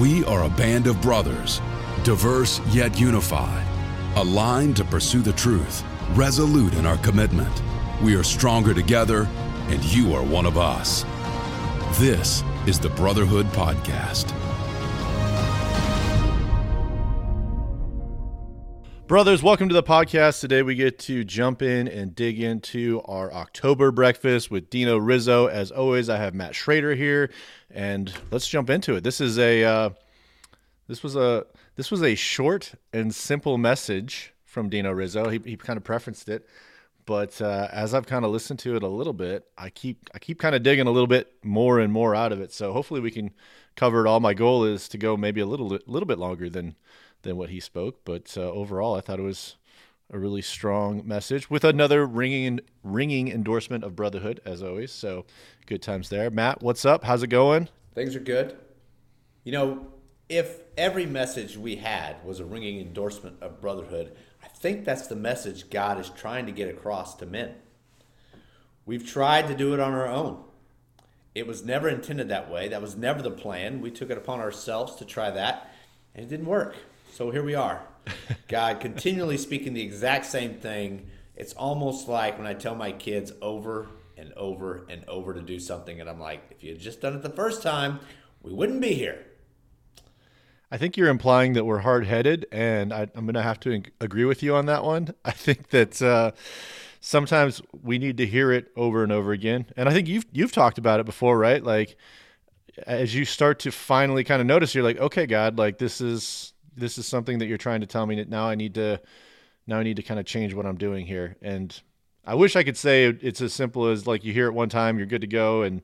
We are a band of brothers, diverse yet unified, aligned to pursue the truth, resolute in our commitment. We are stronger together, and you are one of us. This is the Brotherhood Podcast. Brothers, welcome to the podcast. Today we get to jump in and dig into our October breakfast with Dino Rizzo. As always, I have Matt Schrader here, and let's jump into it. This is a uh, this was a this was a short and simple message from Dino Rizzo. He, he kind of preferenced it, but uh, as I've kind of listened to it a little bit, I keep I keep kind of digging a little bit more and more out of it. So hopefully we can cover it all. My goal is to go maybe a little little bit longer than than what he spoke. But uh, overall, I thought it was a really strong message with another ringing ringing endorsement of brotherhood as always. So good times there. Matt, what's up? How's it going? Things are good. You know, if every message we had was a ringing endorsement of brotherhood, I think that's the message God is trying to get across to men. We've tried to do it on our own. It was never intended that way. That was never the plan. We took it upon ourselves to try that, and it didn't work. So here we are. God continually speaking the exact same thing. It's almost like when I tell my kids over and over and over to do something, and I'm like, if you had just done it the first time, we wouldn't be here. I think you're implying that we're hard headed, and I, am going to have to agree with you on that one. I think that uh, sometimes we need to hear it over and over again, and I think you've you've talked about it before, right? Like as you start to finally kind of notice, you're like, okay, God, like this is this is something that you're trying to tell me that now I need to now I need to kind of change what I'm doing here. And I wish I could say it's as simple as like you hear it one time, you're good to go, and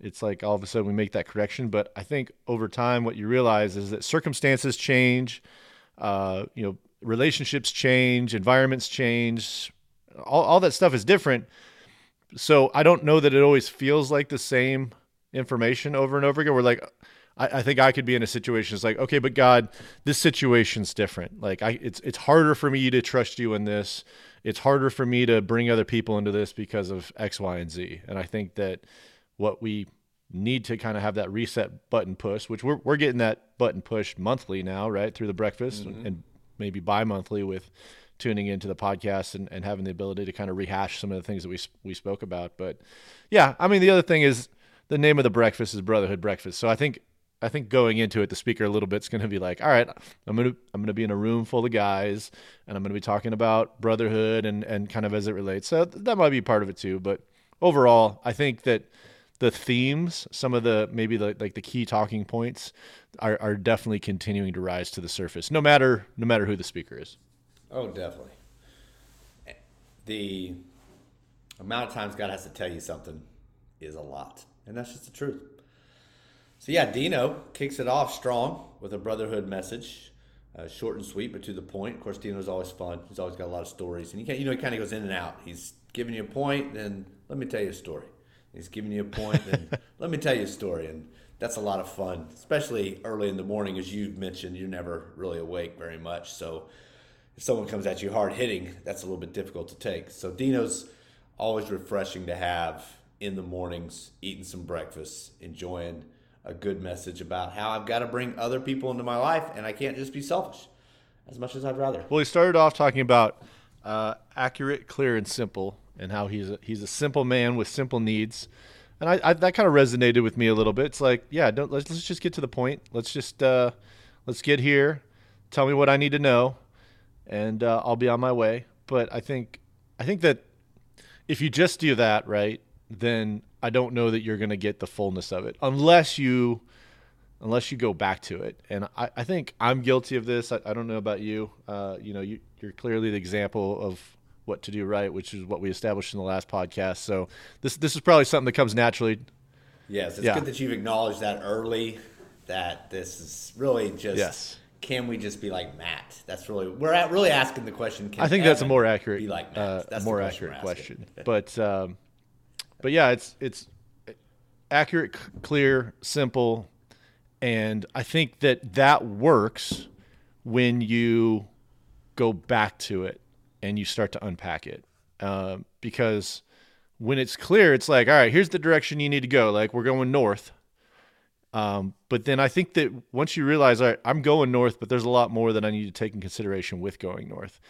it's like all of a sudden we make that correction. But I think over time, what you realize is that circumstances change, uh, you know, relationships change, environments change, all, all that stuff is different. So I don't know that it always feels like the same information over and over again. We're like, I, I, think I could be in a situation. It's like, okay, but God, this situation's different. Like, I, it's it's harder for me to trust you in this. It's harder for me to bring other people into this because of X, Y, and Z. And I think that what we need to kind of have that reset button push, which we're we're getting that button pushed monthly now, right, through the breakfast mm-hmm. and maybe bi-monthly with tuning into the podcast and, and having the ability to kind of rehash some of the things that we we spoke about. But yeah, I mean, the other thing is the name of the breakfast is Brotherhood Breakfast. So I think I think going into it, the speaker a little bit is going to be like, all right, I'm to I'm to be in a room full of guys, and I'm to be talking about brotherhood and and kind of as it relates. So that might be part of it too. But overall, I think that the themes, some of the maybe the like the key talking points, are are definitely continuing to rise to the surface, no matter no matter who the speaker is. Oh, definitely. The amount of times God has to tell you something is a lot, and that's just the truth. So yeah, Dino kicks it off strong with a brotherhood message, uh, short and sweet, but to the point. Of course, Dino's always fun. He's always got a lot of stories, and he can, you know he kind of goes in and out. He's giving you a point, then let me tell you a story. He's giving you a point, then let me tell you a story, and that's a lot of fun, especially early in the morning, as you've mentioned. You're never really awake very much, so if someone comes at you hard hitting, that's a little bit difficult to take. So Dino's always refreshing to have in the mornings, eating some breakfast, enjoying a good message about how I've got to bring other people into my life and I can't just be selfish as much as I'd rather. Well, he started off talking about uh, accurate, clear, and simple, and how he's a, he's a simple man with simple needs. And I, I that kind of resonated with me a little bit. It's like, yeah, don't let's, let's just get to the point. Let's just uh, let's get here. Tell me what I need to know, and uh, I'll be on my way. But I think I think that if you just do that, right, then I don't know that you're going to get the fullness of it unless you unless you go back to it. And I, I think I'm guilty of this. I, I don't know about you. Uh, you know, you, you're clearly the example of what to do right, which is what we established in the last podcast. So this this is probably something that comes naturally. Yes, it's yeah. good that you've acknowledged that early. That this is really just. Yes. Can we just be like Matt? That's really we're at really asking the question. I think that's a more accurate, be like Matt? Uh, that's more accurate question. but um, but yeah, it's it's accurate, clear, simple, and I think that that works when you go back to it and you start to unpack it uh, because when it's clear, it's like, all right, here's the direction you need to go. Like we're going north. Um, but then I think that once you realize, all right, I'm going north, but there's a lot more that I need to take in consideration with going north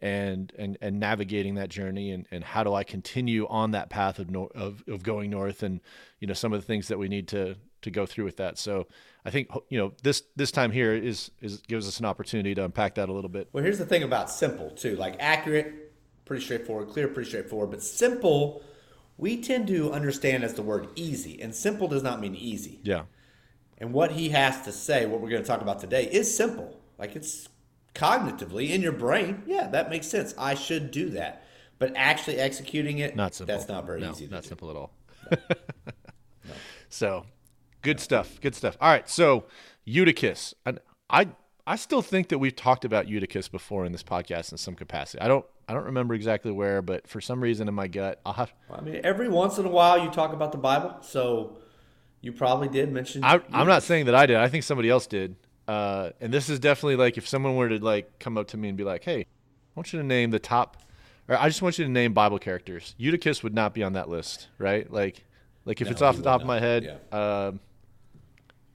and and and navigating that journey and, and how do I continue on that path of, nor- of of going north and you know some of the things that we need to to go through with that. So I think you know this this time here is is gives us an opportunity to unpack that a little bit. Well, here's the thing about simple too. Like accurate, pretty straightforward. Clear, pretty straightforward. But simple, we tend to understand as the word easy, and simple does not mean easy. Yeah. And what he has to say, what we're going to talk about today, is simple. Like it's cognitively in your brain. Yeah, that makes sense. I should do that. But actually executing it, Not simple. That's not very no, easy. Not do. simple at all. So, good stuff. Good stuff. All right. So, Eutychus, and I I still think that we've talked about Eutychus before in this podcast in some capacity. I don't I don't remember exactly where, but for some reason in my gut, I'll have. I mean, every once in a while you talk about the Bible, so you probably did mention. I, I'm not saying that I did. I think somebody else did. Uh, and this is definitely like if someone were to like come up to me and be like, "Hey, I want you to name the top," or I just want you to name Bible characters. Eutychus would not be on that list, right? Like, like if No, it's off the top of my head, Yeah. um,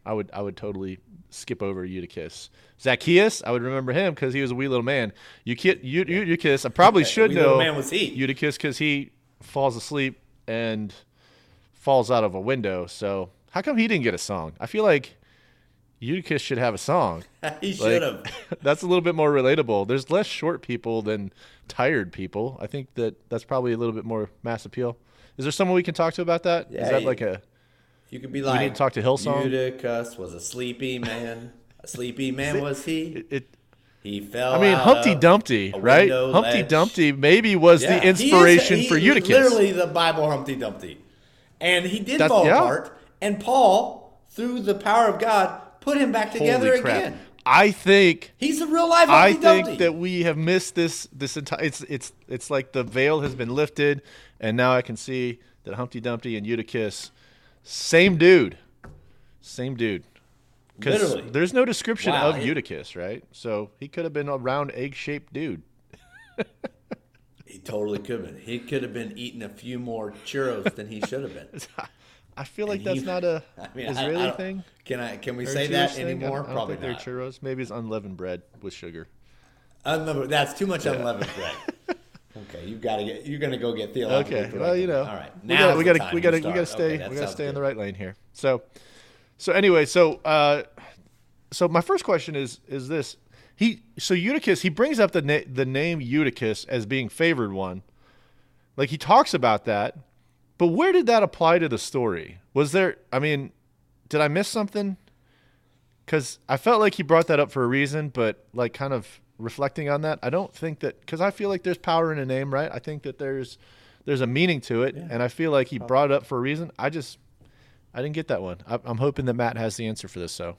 I would I would totally skip over Eutychus. Zacchaeus, I would remember him because he was a wee little man. Euty- Eu- Eutychus, I probably Okay, should wee know man was he. Eutychus because he falls asleep and falls out of a window. So how come he didn't get a song? I feel like Eutychus should have a song. he Like, should have. that's a little bit more relatable. There's less short people than tired people. I think that that's probably a little bit more mass appeal. Is there someone we can talk to about that? Is Yeah, that you- like a You could be like. We need to talk to Hillsong? Eutychus was a sleepy man. A sleepy man was he? it, it He fell. I mean Humpty Dumpty, right? Humpty ledge. Dumpty maybe was Yeah, the he is- inspiration he for is Eutychus. Literally the Bible Humpty Dumpty. And he did That's- fall yeah. apart. And Paul, through the power of God, put him back together again. I think He's a real life I Humpty think Dumpty. that we have missed this this entire it's it's it's like the veil has been lifted and now I can see that Humpty Dumpty and Eutychus same dude. Same dude. Cuz there's no description Wow, of Eutychus, right? So he could have been a round egg-shaped dude. he totally could have been. He could have been eating a few more churros than he should have been. I feel like And that's he- not a I mean, Israeli I don't- thing. Can I? Can we or say that thing. anymore? I I Probably they're churros. Maybe it's unleavened bread with sugar. Unleavened, that's too much unleavened bread. Okay, you got to get. You're going to go get theologically Okay. Well, you know. All right. We Now gotta, we got to we got to we got to stay we got to stay in the right lane here. So, so anyway, so uh, so my first question is is this he so Eutychus he brings up the na- the name Eutychus as being favored one, like he talks about that, but where did that apply to the story? Was there? I mean, did I miss something? Because I felt like he brought that up for a reason, but like kind of reflecting on that, I don't think that because I feel like there's power in a name, right? I think that there's there's a meaning to it, and I feel like he brought it up for a reason. I just I didn't get that one. I, I'm hoping that Matt has the answer for this. So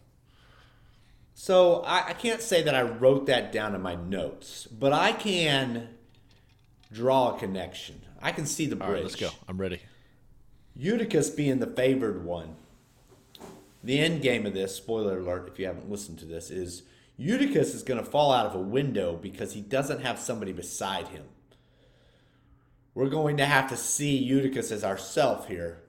So I, I can't say that I wrote that down in my notes, but I can draw a connection. I can see the bridge. all right, let's go. I'm ready. Eutychus being the favored one. The end game of this, spoiler alert if you haven't listened to this, is Eutychus is going to fall out of a window because he doesn't have somebody beside him. We're going to have to see Eutychus as ourself here,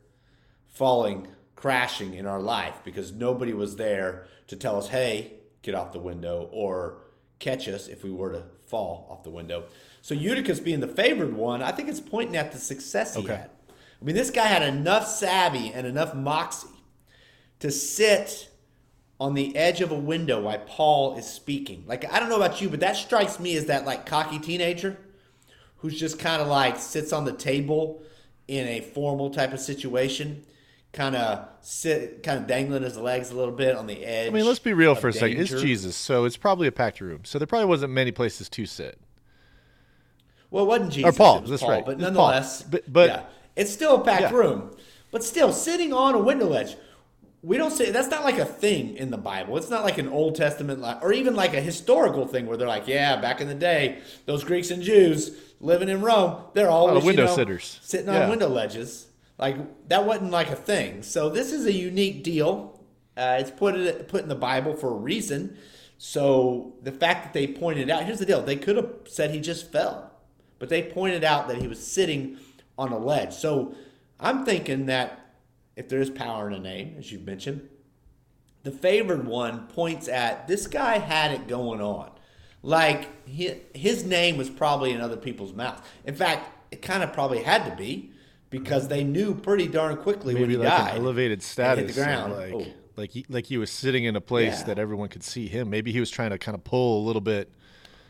falling, crashing in our life because nobody was there to tell us, hey, get off the window or catch us if we were to fall off the window. So Eutychus being the favored one, I think it's pointing at the success he Okay. had. I mean, this guy had enough savvy and enough moxie to sit on the edge of a window while Paul is speaking. Like, I don't know about you, but that strikes me as that like cocky teenager who's just kind of like sits on the table in a formal type of situation, kind of sit, kind of dangling his legs a little bit on the edge. I mean, let's be real for a second. It's. Jesus, so it's probably a packed room. So there probably wasn't many places to sit. Well, it wasn't Jesus. Paul, it was that's Paul, right. But It's Paul. nonetheless, But- but- yeah, it's still a packed Yeah. room. But still, sitting on a window ledge, we don't say that's not like a thing in the Bible. It's not like an Old Testament, like, or even like a historical thing where they're like, yeah, back in the day, those Greeks and Jews living in Rome, they're always window you know, sitters. sitting Yeah. on window ledges. Like that wasn't like a thing. So this is a unique deal. Uh, it's put it put in the Bible for a reason. So the fact that they pointed out, here's the deal: they could have said he just fell, but they pointed out that he was sitting on a ledge. So I'm thinking that if there is power in a name, as you've mentioned, the favored one points at this guy had it going on. Like his name was probably in other people's mouths. In fact, it kind of probably had to be because they knew pretty darn quickly Maybe when he like died. an elevated status, hit the ground. like Oh. like he like he was sitting in a place Yeah. that everyone could see him. Maybe he was trying to kind of pull a little bit,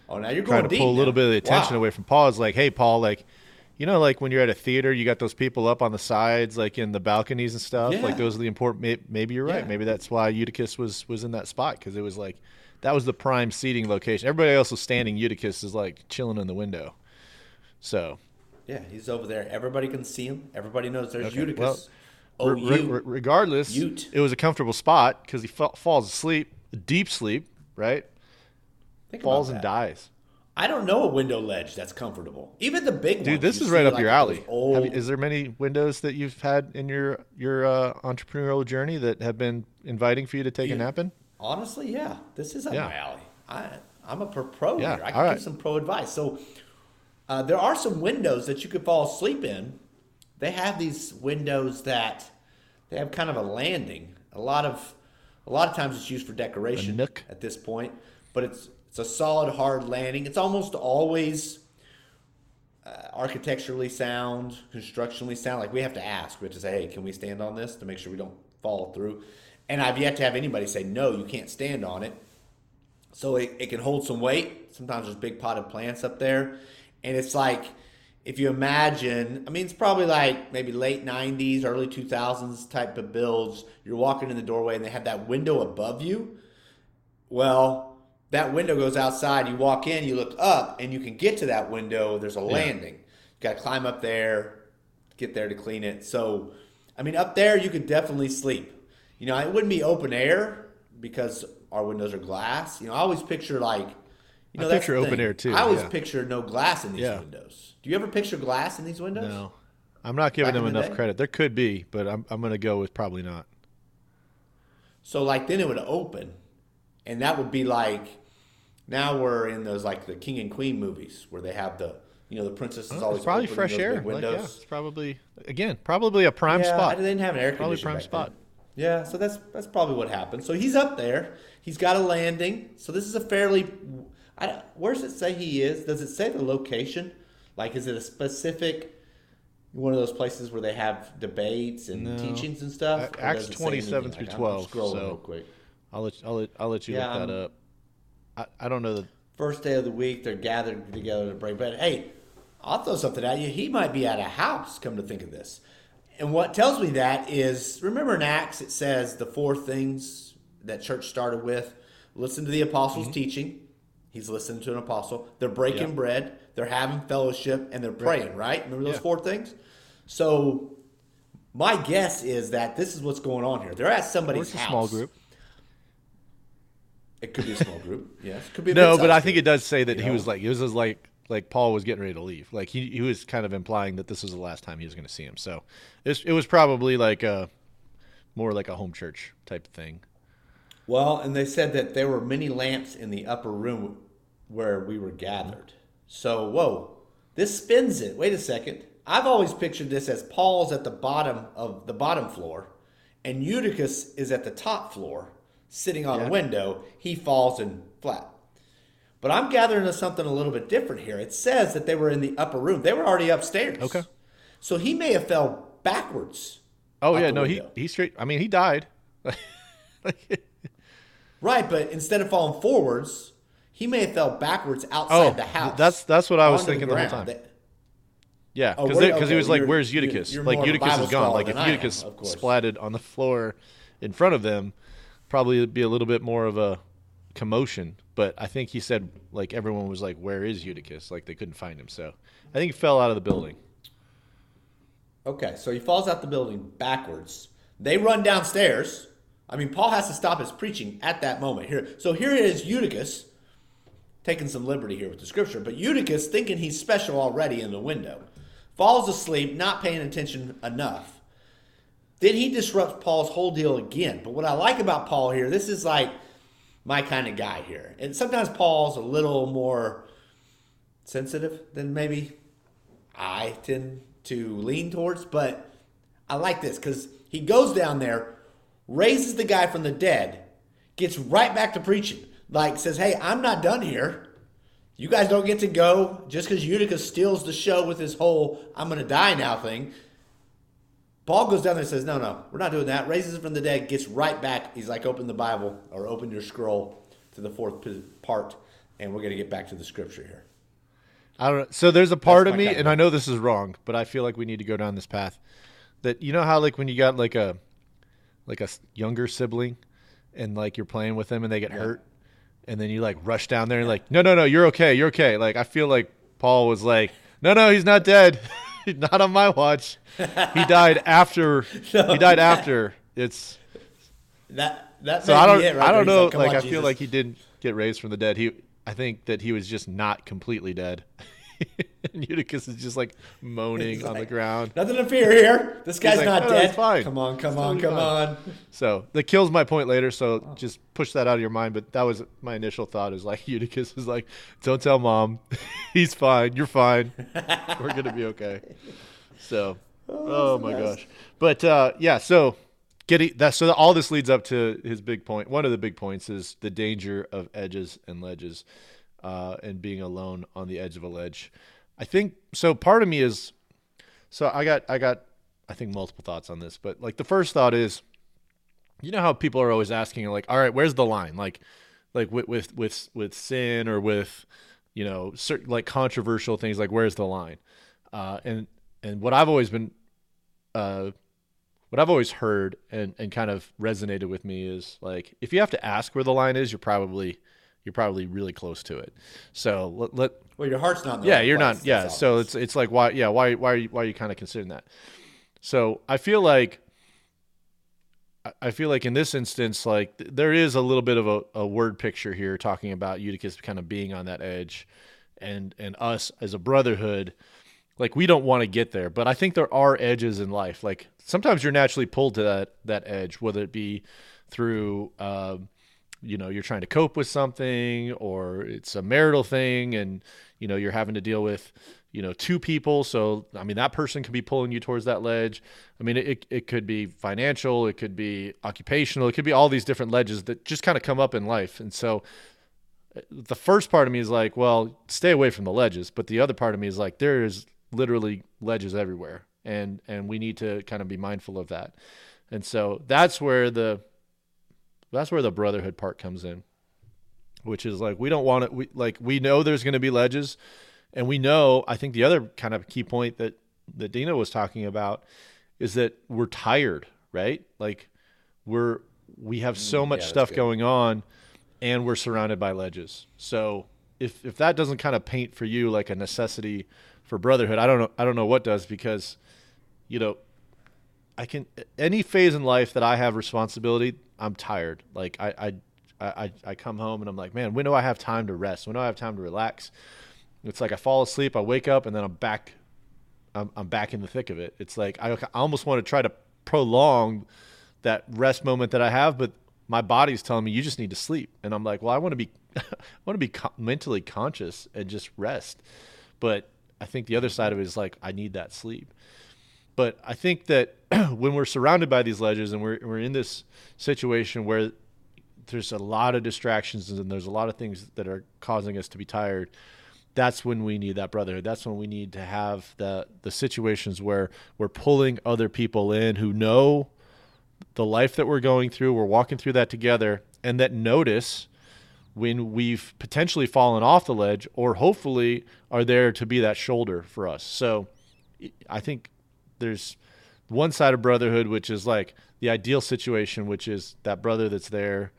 Oh, now you're trying going to deep pull a little bit of the attention Wow. away from Paul. It's like, hey, Paul, like. You know, like when you're at a theater, you got those people up on the sides, like in the balconies and stuff. Yeah. Like those are the important. may- Maybe you're right. Yeah. Maybe that's why Eutychus was was in that spot because it was like that was the prime seating location. Everybody else was standing. Eutychus is like chilling in the window. So Yeah, he's over there. Everybody can see him. Everybody knows there's Okay, Eutychus. well, oh, Re- re- regardless, Ute. it was a comfortable spot because he fa- falls asleep, deep sleep, right? Think Falls and dies. I don't know a window ledge that's comfortable. Even the big Dude, ones this is right up like, your alley. Have Old, you- is there many windows that you've had in your your uh, entrepreneurial journey that have been inviting for you to take a nap in? honestly, yeah, this is up Yeah. my alley. I, I'm a pro, pro Yeah, here. I can right. give some pro advice. So uh, there are some windows that you could fall asleep in. They have these windows that they have kind of a landing. A lot of a lot of times it's used for decoration nook? at this point, but it's it's a solid hard landing. It's almost always uh, architecturally sound, constructionally sound. Like we have to ask, we have to say, "Hey, can we stand on this to make sure we don't fall through?" And I've yet to have anybody say, "No, you can't stand on it." So it, it can hold some weight. Sometimes there's big potted plants up there, and it's like if you imagine, I mean, it's probably like maybe late '90s, early 2000s type of builds. You're walking in the doorway, and they have that window above you. Well, that window goes outside. You walk in, you look up, and you can get to that window. There's a landing. You got to climb up there, get there to clean it. So, I mean, up there you could definitely sleep. You know, it wouldn't be open air because our windows are glass. You know, I always picture like, you I know, that's picture open air, too, I always yeah. picture no glass in these Yeah. windows. Do you ever picture glass in these windows? No, I'm not giving Back them in the enough credit. There could be, but I'm I'm going to go with probably not. So like then it would open, and that would be like now we're in those like the king and queen movies where they have the you know the princess is always probably fresh air. big Like, windows. yeah, it's probably again probably a prime yeah, spot. They didn't have an air Probably prime back spot. then. Yeah, so that's that's probably what happened. So he's up there. He's got a landing. So this is a fairly. I don't, where does it say he is? Does it say the location? Like, is it a specific one of those places where they have debates and No. teachings and stuff? A- Acts does 27 through Like, 12, scrolling so- real quick. I'll let I'll let, I'll let you Yeah, look that I'm- up. I, I don't know the First day of the week, they're gathered together to break bread. Hey, I'll throw something at you. He might be at a house, come to think of this. And what tells me that is remember in Acts, it says the four things that church started with listen to the apostles' mm-hmm. teaching. He's listening to an apostle. They're breaking. Yeah. bread, they're having fellowship, and they're praying, right? Remember those Yeah. four things? So, my guess is that this is what's going on here. They're at somebody's house. small group. It could be a small group. Yes. Could be a No, but I think it does say that you he know? was like it was like like Paul was getting ready to leave. Like he he was kind of implying that this was the last time he was going to see him. So it was, it was probably like a more like a home church type of thing. Well, and they said that there were many lamps in the upper room where we were gathered. So, whoa, this spins it. Wait a second. I've always pictured this as Paul's at the bottom of the bottom floor, and Eutychus is at the top floor, sitting on Yeah. a window. He falls and flat. But I'm gathering to something a little bit different here. It says that they were in the upper room. They were already upstairs. Okay. So he may have fell backwards. Oh yeah, no, he window. he straight. I mean, he died. Right, but instead of falling forwards, he may have fell backwards outside Oh, the house. that's- that's what I was thinking the whole time. That- Yeah, Oh, because where- because he was like, "Where's Eutychus?" you're like more of a Eutychus is gone. Like if I am, Eutychus splatted on the floor in front of them, probably it'd be a little bit more of a commotion. But I think he said like everyone was like, "Where is Eutychus?" Like they couldn't find him. So I think he fell out of the building. Okay, so he falls out the building backwards. They run downstairs. I mean, Paul has to stop his preaching at that moment. Here, so here is Eutychus, taking some liberty here with the scripture, but Eutychus, thinking he's special already in the window, falls asleep, not paying attention enough. Then he disrupts Paul's whole deal again. But what I like about Paul here, this is like my kind of guy here. And sometimes Paul's a little more sensitive than maybe I tend to lean towards, but I like this because he goes down there, raises the guy from the dead, gets right back to preaching. Like says, "Hey, I'm not done here. You guys don't get to go just because Eutychus steals the show with his whole "I'm going to die now" thing." Paul goes down there and says, "No, no, we're not doing that." Raises him from the dead, gets right back. He's like, "Open the Bible or open your scroll to the fourth part, and we're going to get back to the scripture here." I don't know. So there's a part That's of me, and I know this is wrong, but I feel like we need to go down this path. That you know how like when you got like a like a younger sibling, and like you're playing with them and they get hurt, and then you like rush down there and like, no, no, no, you're okay, you're okay. Like I feel like Paul was like, no, no, he's not dead, not on my watch. He died after. he died after. It's That that. so I don't. it I don't know. "Come Like on, I feel like he didn't get raised from the dead. He. I think that he was just not completely dead. and Eutychus is just like moaning He's on the ground. Nothing to fear here. This guy's like, not "No, no, dead. fine. Come on, come It's on, come fine." on. So that kills my point later. So just push that out of your mind. But that was my initial thought. Is like Eutychus is like, don't tell mom, he's fine. You're fine. We're gonna be okay. So, oh, my gosh. But uh, yeah. So getting that. So all this leads up to his big point. One of the big points is the danger of edges and ledges, uh, and being alone on the edge of a ledge. I think so. Part of me is so I got I got I think multiple thoughts on this, but like the first thought is, you know how people are always asking like, all right, where's the line? Like, like with with with with sin or with you know certain like controversial things like where's the line? Uh, and and what I've always been, uh, what I've always heard and and kind of resonated with me is like if you have to ask where the line is, you're probably you're probably really close to it. So let, let Well, your heart's not. Yeah, right you're place, not. Yeah, so obvious. it's it's like why? Yeah, why? Why are you? Why are you kind of considering that? So I feel like I- I feel like in this instance, like th- there is a little bit of a, a word picture here talking about Eutychus kind of being on that edge, and and us as a brotherhood, like we don't want to get there, but I think there are edges in life. Like sometimes you're naturally pulled to that that edge, whether it be through. Uh, you know you're trying to cope with something or it's a marital thing and you know you're having to deal with you know two people. So i mean that person could be pulling you towards that ledge. I mean it, it could be financial it could be occupational it could be all these different ledges that just kind of come up in life. And so uh, the first part of me is like well stay away from the ledges. But the other part of me is like there is literally ledges everywhere. And and we need to kind of be mindful of that. And so that's where the that's where the brotherhood part comes in. Which is like we don't want it we like we know there's going to be ledges and we know i think the other kind of key point that that Dino was talking about is that we're tired right? Like we're we have so much Mm, that's stuff good. going on and we're surrounded by ledges. So if if that doesn't kind of paint for you like a necessity for brotherhood i don't know i don't know what does because you know I can any phase in life that I have responsibility, I'm tired. Like I I I, I come home and I'm like, man, when do I have time to rest? When do I have time to relax? It's like I fall asleep, I wake up, and then I'm back. I'm, I'm back in the thick of it. It's like I, I almost want to try to prolong that rest moment that I have, but my body's telling me you just need to sleep, and I'm like, well, I want to be, I want to be co- mentally conscious and just rest. But I think the other side of it is like I need that sleep. But I think that when we're surrounded by these ledges and we're we're in this situation where there's a lot of distractions and there's a lot of things that are causing us to be tired, that's when we need that brotherhood. That's when we need to have the the situations where we're pulling other people in who know the life that we're going through. We're walking through that together, and that notice when we've potentially fallen off the ledge, or hopefully are there to be that shoulder for us. So, I think there's one side of brotherhood, which is like the ideal situation, which is that brother that's there,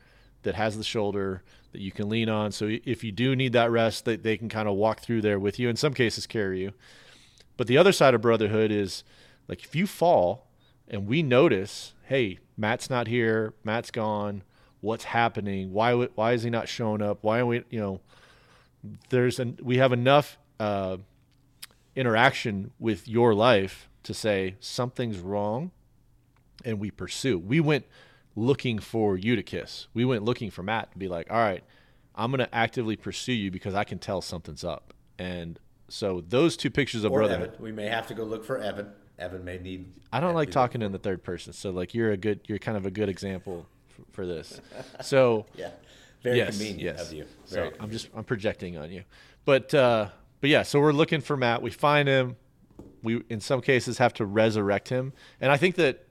that has the shoulder that you can lean on. So if you do need that rest, that they can kind of walk through there with you. In some cases, carry you. But the other side of brotherhood is like if you fall and we notice, hey, Matt's not here, Matt's gone, what's happening? Why why is he not showing up? Why are we you know? There's an we have enough uh, interaction with your life to say something's wrong, and we pursue. We went looking for Eutychus. We went looking for Matt to be like, all right, I'm going to actively pursue you because I can tell something's up. And so those two pictures of or brotherhood. Evan. We may have to go look for Evan. Evan may need. I don't like talking in the third person. So like you're a good, you're kind of a good example for this. So Yeah. Very yes, convenient yes. of you. So Very I'm just I'm projecting on you, but uh, but yeah. So we're looking for Matt. We find him. We in some cases have to resurrect him, and I think that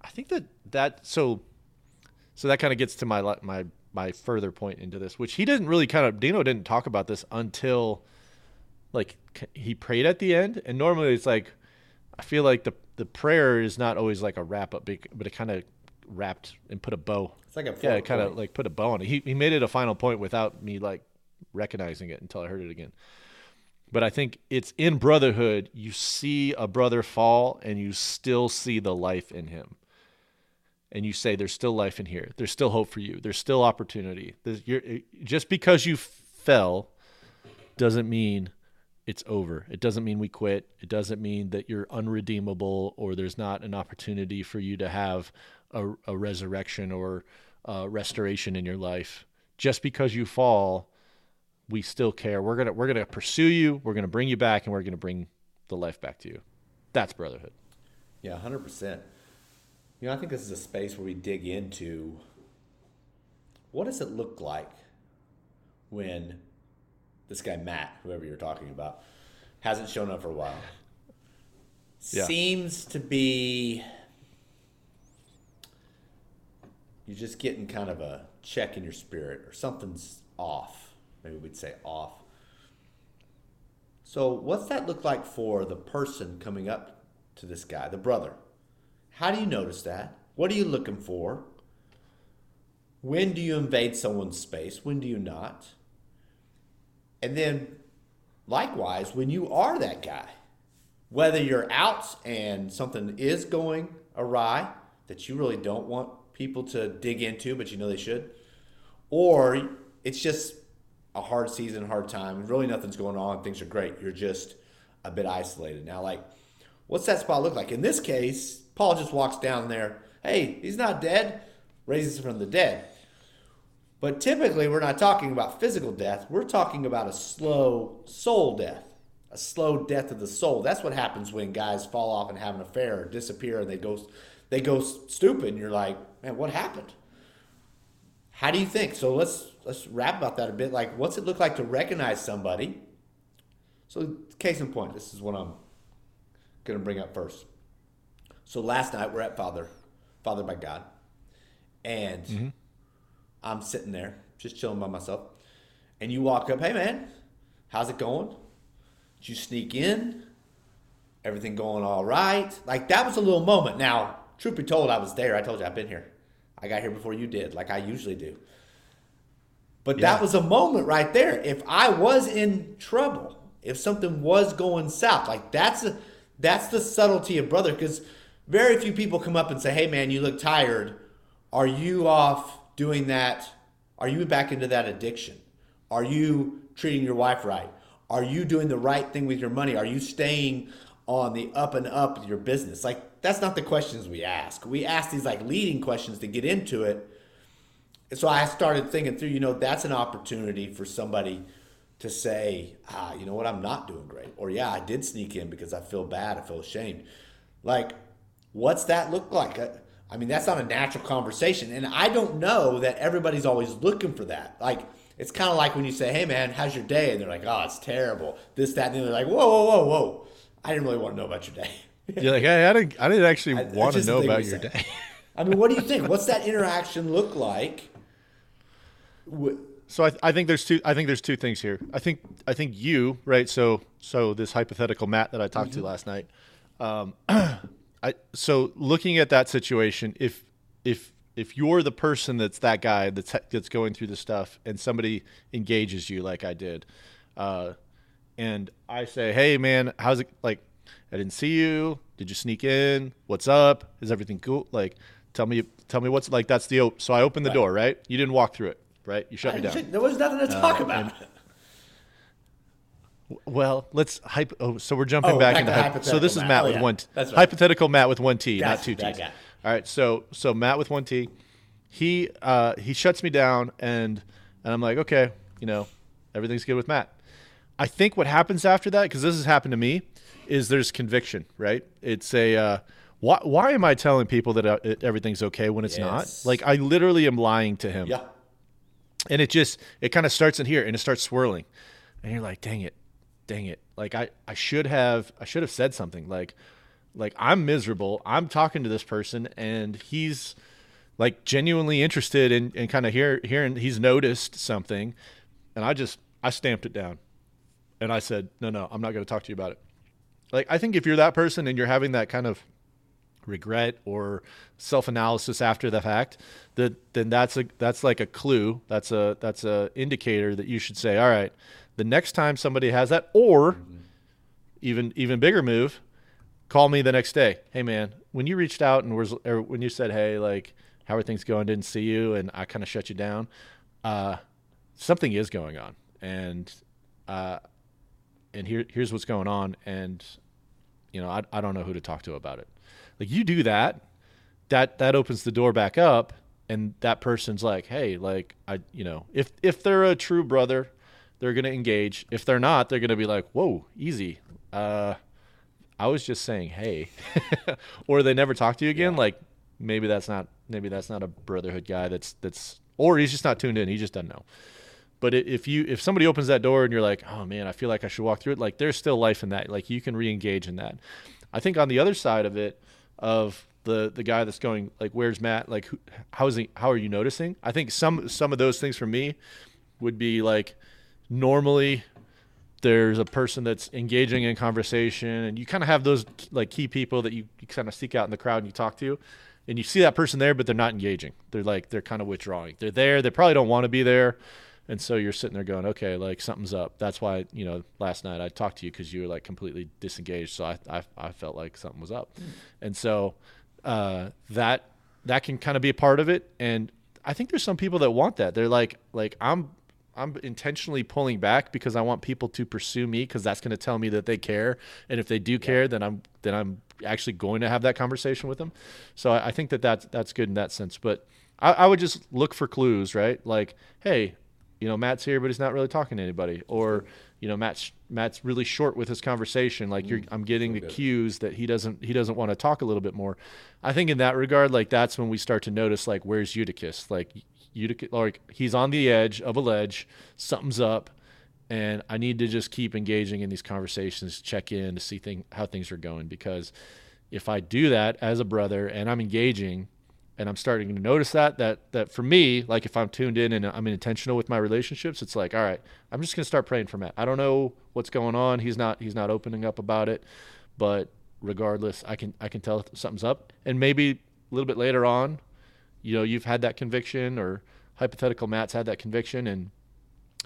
I think that that so so that kind of gets to my my my further point into this, which he didn't really kind of Dino didn't talk about this until like he prayed at the end, and normally it's like I feel like the the prayer is not always like a wrap up, but it kind of wrapped and put a bow. It's like a yeah, kind of like put a bow on it. He he made it a final point without me like recognizing it until I heard it again. But I think it's in brotherhood. You see a brother fall, and you still see the life in him. And you say there's still life in here. There's still hope for you. There's still opportunity. There's, just because you fell doesn't mean it's over. It doesn't mean we quit. It doesn't mean that you're unredeemable or there's not an opportunity for you to have a, a resurrection or uh, restoration in your life. Just because you fall we still care we're gonna we're gonna pursue you we're gonna bring you back and we're gonna bring the life back to you that's brotherhood Yeah, hundred percent. You know, I think this is a space where we dig into what does it look like when this guy Matt, whoever you're talking about, hasn't shown up for a while. Yeah. Seems to be you're just getting kind of a check in your spirit or something's off. Maybe we'd say off. So, what's that look like for the person coming up to this guy, the brother? How do you notice that? What are you looking for? When do you invade someone's space? When do you not? And then, likewise, when you are that guy, whether you're out and something is going awry that you really don't want people to dig into, but you know they should, or it's just a hard season, hard time, really nothing's going on, things are great, you're just a bit isolated. Now, like, what's that spot look like? In this case, Paul just walks down there, hey, he's not dead, raises him from the dead. But typically, we're not talking about physical death. We're talking about a slow soul death, a slow death of the soul. That's what happens when guys fall off and have an affair or disappear and they go, they go stupid. And you're like, man, what happened? How do you think? So let's let's rap about that a bit. Like, what's it look like to recognize somebody? So, case in point, this is what I'm going to bring up first. So last night we're at Father, Father by God, and mm-hmm. I'm sitting there just chilling by myself, and you walk up, hey man, how's it going? Did you sneak in? Everything going all right? Like that was a little moment. Now, truth be told, I was there. I told you I've been here. I got here before you did, like I usually do. But that was a moment right there. If I was in trouble, if something was going south, like that's a, that's the subtlety of brother. Because very few people come up and say, "Hey, man, you look tired. Are you off doing that? Are you back into that addiction? Are you treating your wife right? Are you doing the right thing with your money? Are you staying on the up and up with your business?" Like that's not the questions we ask. We ask these like leading questions to get into it. And so I started thinking through, you know, that's an opportunity for somebody to say, ah, you know what, I'm not doing great. Or, yeah, I did sneak in because I feel bad, I feel ashamed. Like, what's that look like? I, I mean, that's not a natural conversation. And I don't know that everybody's always looking for that. Like, it's kind of like when you say, hey, man, how's your day? And they're like, oh, it's terrible. This, that, and the other. Like, whoa, whoa, whoa, whoa. I didn't really want to know about your day. You're like, hey, I didn't, I didn't actually I- want to know about your day. I mean, what do you think? What's that interaction look like? So I, I think there's two. I think there's two things here. I think I think you right. So so this hypothetical Matt that I talked to last night. Um, I so looking at that situation, if if if you're the person that's that guy that's that's going through the stuff, and somebody engages you like I did, uh, and I say, hey man, how's it like? I didn't see you. Did you sneak in? What's up? Is everything cool? Like, tell me, tell me what's like. That's the op- so I opened the door, right? You didn't walk through it, right? You shut me down. There was nothing to talk about. Well, let's hype. Oh, so we're jumping Oh, back, back into to hyp- so this is Matt. Oh, with yeah. one T. That's right. Hypothetical Matt with one T, not two T's. guy. All right, so so Matt with one T, he uh, he shuts me down, and and I'm like, okay, you know, everything's good with Matt. I think what happens after that, because this has happened to me, is there's conviction, right? It's a uh, Why, why am I telling people that uh, everything's okay when it's Yes. not? Like I literally am lying to him. Yeah. And it just it kind of starts in here and it starts swirling. And you're like, "Dang it. Dang it. Like I I should have I should have said something like like I'm miserable. I'm talking to this person and he's like genuinely interested in, in kind of hear, hearing he's noticed something and I just I stamped it down. And I said, "No, no, I'm not going to talk to you about it." Like I think if you're that person and you're having that kind of regret or self-analysis after the fact that then that's a that's like a clue that's a that's a indicator that you should say all right the next time somebody has that or even even bigger move call me the next day. Hey man when you reached out and was or when you said hey like how are things going? Didn't see you and i kind of shut you down uh something is going on. And uh and here here's what's going on and you know I, I don't know who to talk to about it like you do that that that opens the door back up and that person's like hey like i you know if if they're a true brother they're going to engage. If they're not they're going to be like whoa easy. Uh i was just saying hey. Or they never talk to you again? Like maybe that's not maybe that's not a brotherhood guy that's that's or he's just not tuned in. He just doesn't know. But if you if somebody opens that door and you're like oh man i feel like i should walk through it like there's still life in that. Like you can re-engage in that. I think on the other side of it of the the guy that's going like where's matt? Like who, how is he how are you noticing? I think some some of those things for me would be like normally there's a person that's engaging in conversation and you kind of have those like key people that you, you kind of seek out in the crowd and you talk to and you see that person there but they're not engaging. They're like they're kind of withdrawing. They're there. They probably don't want to be there and so you're sitting there going okay like something's up. That's why you know last night i talked to you because you were like completely disengaged. So i i, I felt like something was up. And so uh, that that can kind of be a part of it. And i think there's some people that want that. They're like like i'm I'm intentionally pulling back because I want people to pursue me because that's going to tell me that they care, and if they do care, then I'm then I'm actually going to have that conversation with them. So I, I think that that's that's good in that sense. But I, I would just look for clues, right? Like, hey, you know, Matt's here, but he's not really talking to anybody, or you know, Matt's Matt's really short with his conversation. Like, you're mm, I'm getting the cues that he doesn't he doesn't want to talk a little bit more. I think in that regard, like that's when we start to notice like where's Eutychus, like. Eutychus, like he's on the edge of a ledge, something's up, and I need to just keep engaging in these conversations, check in to see thing, how things are going. Because if I do that as a brother and I'm engaging, and I'm starting to notice that that that for me, like if I'm tuned in and I'm intentional with my relationships, it's like, all right, I'm just gonna start praying for Matt. I don't know what's going on. He's not he's not opening up about it, but regardless, I can I can tell something's up, and maybe a little bit later on, you know, you've had that conviction, or hypothetical Matt's had that conviction, and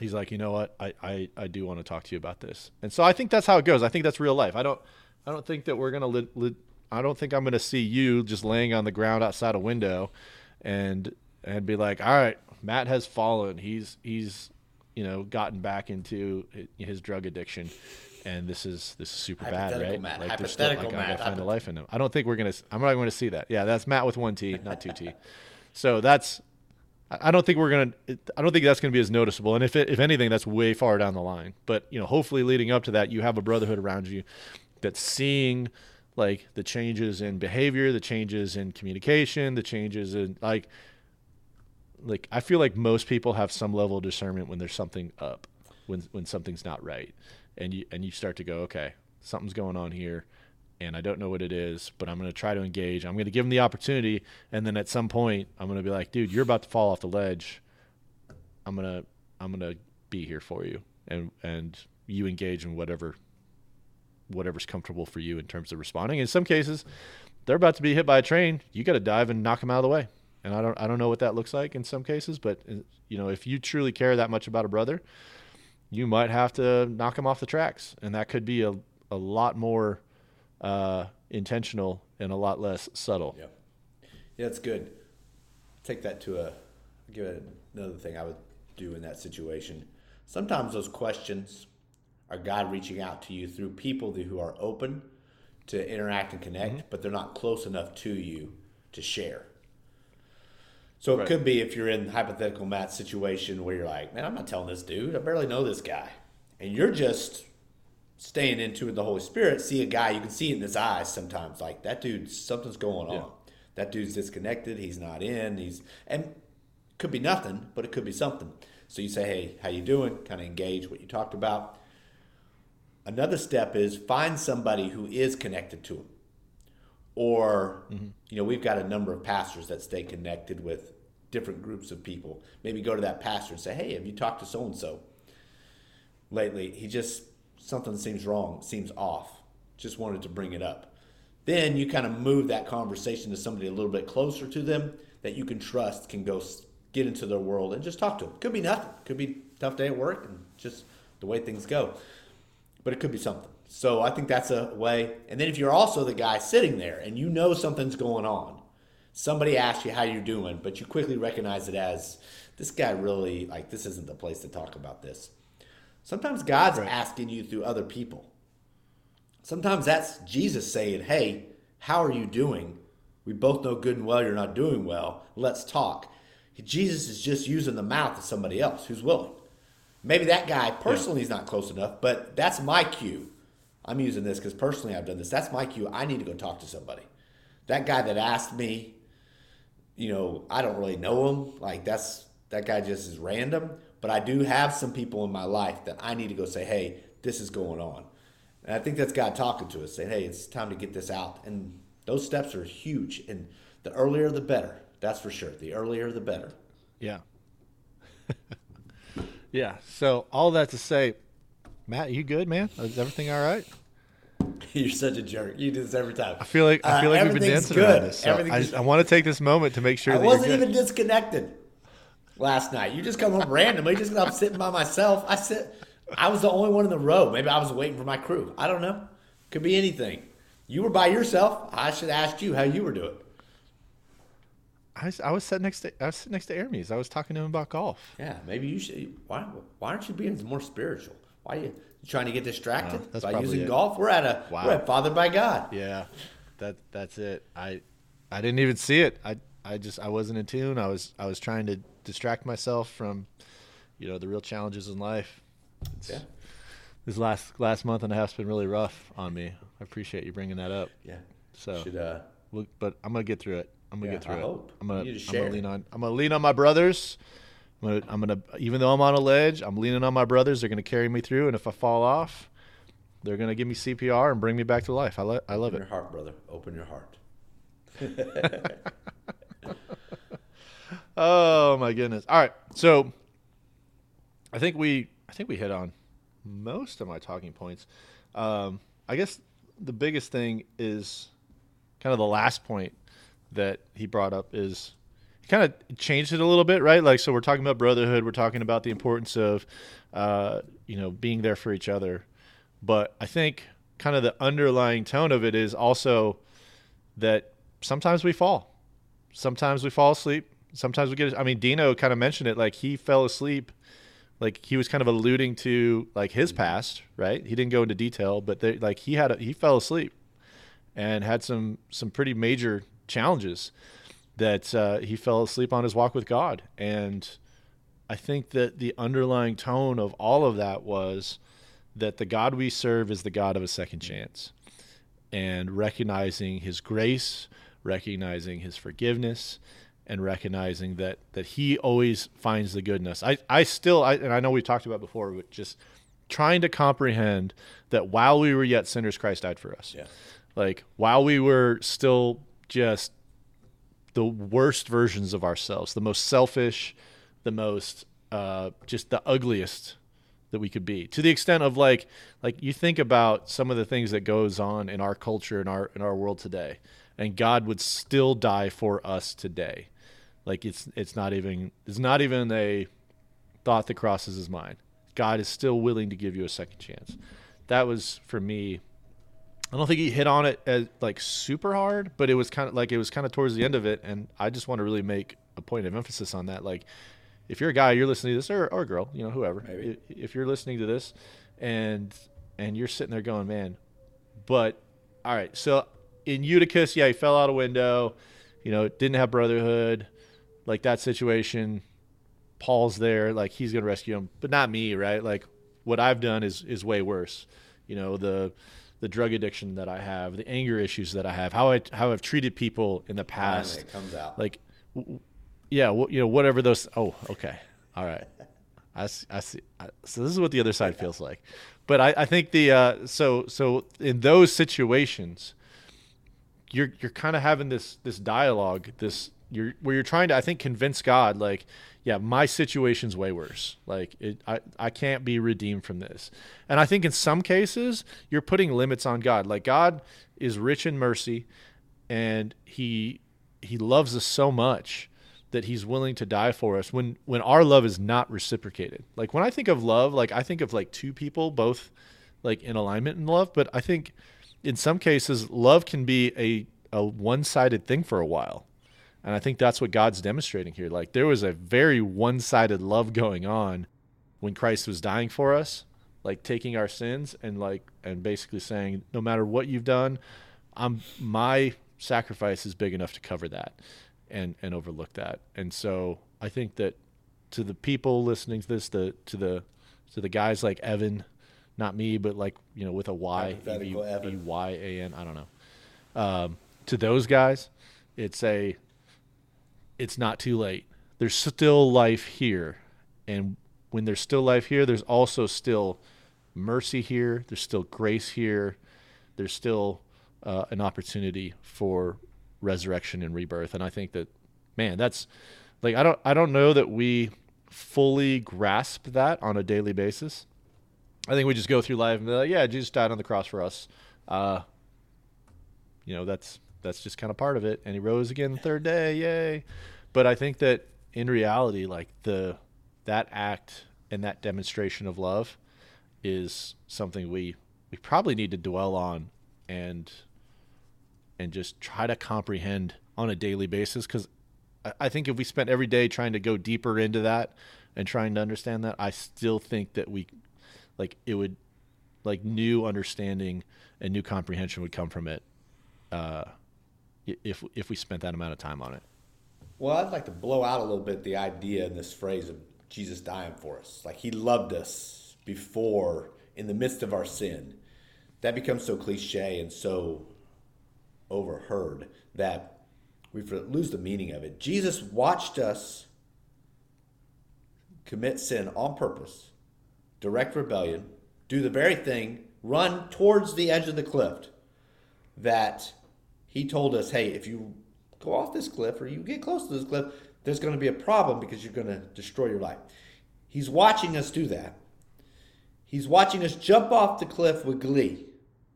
he's like, you know what, I, I, I do want to talk to you about this. And so I think that's how it goes. I think that's real life. I don't I don't think that we're gonna li- li- I don't think I'm gonna see you just laying on the ground outside a window, and and be like, all right, Matt has fallen. He's he's you know gotten back into his drug addiction. And this is this is super bad, right? Matt. Like there's still, like, I Matt. gotta find a life in him. I don't think we're gonna. I'm not going to see that. Yeah, that's Matt with one T, not two T. So that's I I don't think we're gonna. I don't think that's gonna be as noticeable. And if it, if anything, that's way far down the line. But you know, hopefully, leading up to that, you have a brotherhood around you that's seeing like the changes in behavior, the changes in communication, the changes in like like I feel like most people have some level of discernment when there's something up, when when something's not right, and you and you start to go, okay, something's going on here, and I don't know what it is, but I'm going to try to engage. I'm going to give them the opportunity, and then at some point, I'm going to be like, dude, you're about to fall off the ledge. I'm gonna I'm gonna be here for you, and and you engage in whatever whatever's comfortable for you in terms of responding. In some cases, they're about to be hit by a train. You got to dive and knock them out of the way. And I don't I don't know what that looks like in some cases, but uh, you know, if you truly care that much about a brother, you might have to knock him off the tracks, and that could be a a lot more uh, intentional and a lot less subtle. Yeah, yeah, it's good. Take that to a give it another thing I would do in that situation. Sometimes those questions are God reaching out to you through people who are open to interact and connect, mm-hmm. but they're not close enough to you to share. So it Right. could be if you're in hypothetical Matt's situation where you're like, man, I'm not telling this dude. I barely know this guy, and you're just staying into the Holy Spirit, see a guy, you can see it in his eyes sometimes, like that dude, something's going on. Yeah. That dude's disconnected. He's not in. He's and could be nothing, but it could be something. So you say, hey, how you doing? Kind of engage what you talked about. Another step is find somebody who is connected to them. Or, mm-hmm. you know, we've got a number of pastors that stay connected with different groups of people. Maybe go to that pastor and say, hey, have you talked to so and so lately? He just, something seems wrong, seems off. Just wanted to bring it up. Then you kind of move that conversation to somebody a little bit closer to them that you can trust, can go get into their world and just talk to them. Could be nothing. Could be a tough day at work and just the way things go but it could be something. So I think that's a way. And then if you're also the guy sitting there and you know something's going on, somebody asks you how you're doing, but you quickly recognize it as this guy really like this isn't the place to talk about this. Sometimes God's asking you through other people. Sometimes that's Jesus saying, "Hey, how are you doing? We both know good and well you're not doing well. Let's talk." Jesus is just using the mouth of somebody else who's willing. Maybe that guy personally is not close enough, but that's my cue. I'm using this because personally I've done this. That's my cue. I need to go talk to somebody. That guy that asked me, you know, I don't really know him. Like that's that guy just is random. But I do have some people in my life that I need to go say, hey, this is going on. And I think that's God talking to us, saying, hey, it's time to get this out. And those steps are huge. And the earlier the better. That's for sure. The earlier the better. Yeah. yeah. So all that to say, Matt, you good, man? Is everything all right? You're such a jerk. You do this every time. I feel like I Uh, feel like we've been everything's dancing good. around this. So I, Everything's- I want to take this moment to make sure I that wasn't you're good. even disconnected last night. You just come home randomly. Just up sitting by myself. I sit. I was the only one in the row. Maybe I was waiting for my crew. I don't know. Could be anything. You were by yourself. I should have asked you how you were doing. I was, I was sitting next to I was sitting next to Aramis. I was talking to him about golf. Yeah, maybe you should. Why? Why aren't you being more spiritual? Why are you, you trying to get distracted Uh, by using it. golf? We're at a Wow. we're at Fathered by God. Yeah, that that's it. I I didn't even see it. I I just I wasn't in tune. I was I was trying to distract myself from, you know, the real challenges in life. It's- Yeah, This last last month and a half's been really rough on me. I appreciate you bringing that up. yeah. So, Should uh, we'll, but I'm gonna get through it. I'm gonna Yeah, get through I it. hope. I'm gonna I'm gonna lean on I'm gonna lean on my brothers. I'm gonna I'm gonna even though I'm on a ledge, I'm leaning on my brothers. They're gonna carry me through, and if I fall off, they're gonna give me CPR and bring me back to life. I lo- I love open it. your heart, brother. Open your heart. Oh my goodness. All right. So I think we I think we hit on most of my talking points. Um, I guess the biggest thing is kind of the last point that he brought up is kind of changed it a little bit, right? Like so we're talking about brotherhood, we're talking about the importance of uh, you know, being there for each other. But I think kind of the underlying tone of it is also that sometimes we fall sometimes we fall asleep. Sometimes we get. I mean, Dino kind of mentioned it. Like he fell asleep. Like he was kind of alluding to like his past, right? He didn't go into detail, but they, like he had a, he fell asleep and had some some pretty major challenges that uh, he fell asleep on his walk with God. And I think that the underlying tone of all of that was that the God we serve is the God of a second chance and recognizing his grace, recognizing his forgiveness, and recognizing that that he always finds the goodness. I I still I, and I know we talked about before, but just trying to comprehend that while we were yet sinners, Christ died for us. Yeah. Like while we were still just the worst versions of ourselves, the most selfish, the most uh, just the ugliest that we could be. To the extent of like like you think about some of the things that goes on in our culture in our in our world today and God would still die for us today. Like it's it's not even it's not even a thought that crosses his mind. God is still willing to give you a second chance. That was for me I don't think he hit on it as like super hard, but it was kind of like it was kind of towards the end of it, and I just want to really make a point of emphasis on that. Like, if you're a guy, you're listening to this, or, or a girl, you know, whoever, Maybe. if you're listening to this, and and you're sitting there going, man, but all right, so in Eutychus, yeah, he fell out a window, you know, didn't have brotherhood, like that situation. Paul's there, like he's gonna rescue him, but not me, right? Like what I've done is is way worse. you know the the drug addiction that I have, the anger issues that I have, how I how I've treated people in the past. Finally, it comes out. Like, w- yeah, you know, whatever those. Oh, okay, all right. I see. I see. I, so this is what the other side feels like, but I, I think the uh, so so in those situations, you're you're kind of having this this dialogue, this you're where you're trying to I think convince God like, yeah, my situation's way worse. Like it, I I can't be redeemed from this. And I think in some cases you're putting limits on God. Like God is rich in mercy, and he he loves us so much that he's willing to die for us when when our love is not reciprocated. Like when I think of love, like I think of like two people both like in alignment in love, but I think in some cases love can be a a one-sided thing for a while. And I think that's what God's demonstrating here. Like there was a very one-sided love going on when Christ was dying for us, like taking our sins and like and basically saying no matter what you've done, I'm my sacrifice is big enough to cover that and and overlook that. And so I think that to the people listening to this, the to the to the guys like Evan, not me, but like you know with a Y. E Y A N, I don't know. Um, to those guys, it's a it's not too late. There's still life here, and when there's still life here, there's also still mercy here. There's still grace here. There's still uh, an opportunity for resurrection and rebirth. And I think that, man, that's like I don't I don't know that we fully grasp that on a daily basis. I think we just go through life and be like, yeah, Jesus died on the cross for us. Uh, you know, that's that's just kind of part of it. And he rose again the third day, yay! But I think that in reality, like the that act and that demonstration of love is something we we probably need to dwell on and and just try to comprehend on a daily basis because I, think if we spent every day trying to go deeper into that and trying to understand that, I still think that we like it would like new understanding and new comprehension would come from it uh, if if we spent that amount of time on it. Well, I'd like to blow out a little bit the idea in this phrase of Jesus dying for us. Like he loved us before, in the midst of our sin. That becomes so cliche and so overheard that we lose the meaning of it. Jesus watched us commit sin on purpose, direct rebellion, do the very thing, run towards the edge of the cliff that he told us, hey, if you go off this cliff or you get close to this cliff, there's going to be a problem because you're going to destroy your life. He's watching us do that. He's watching us jump off the cliff with glee.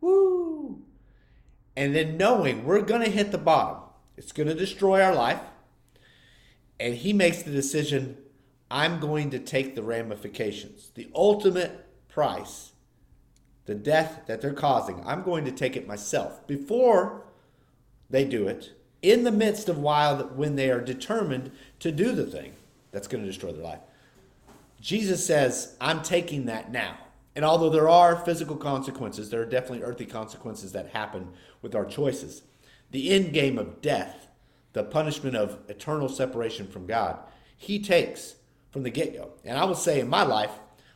Woo! And then knowing we're going to hit the bottom, it's going to destroy our life. And he makes the decision I'm going to take the ramifications, the ultimate price, the death that they're causing. I'm going to take it myself before they do it, in the midst of while when they are determined to do the thing that's going to destroy their life. Jesus says, I'm taking that now. And although there are physical consequences, there are definitely earthly consequences that happen with our choices. The end game of death, the punishment of eternal separation from God, he takes from the get go. And I will say in my life,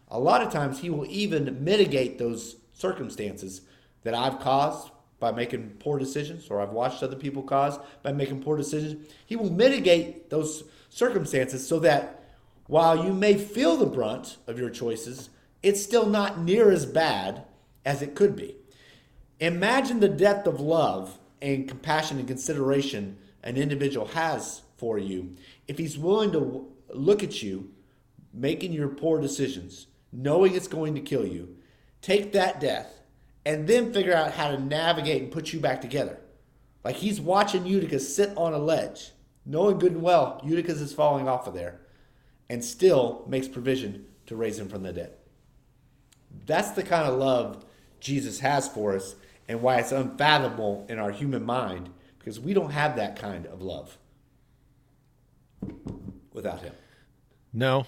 a lot of times he will even mitigate those circumstances that I've caused by making poor decisions or I've watched other people cause by making poor decisions. He will mitigate those circumstances so that while you may feel the brunt of your choices, it's still not near as bad as it could be. Imagine the depth of love and compassion and consideration an individual has for you if he's willing to look at you making your poor decisions, knowing it's going to kill you, take that death, and then figure out how to navigate and put you back together. Like he's watching Eutychus sit on a ledge, knowing good and well Eutychus is falling off of there, and still makes provision to raise him from the dead. That's the kind of love Jesus has for us and why it's unfathomable in our human mind because we don't have that kind of love without him. No,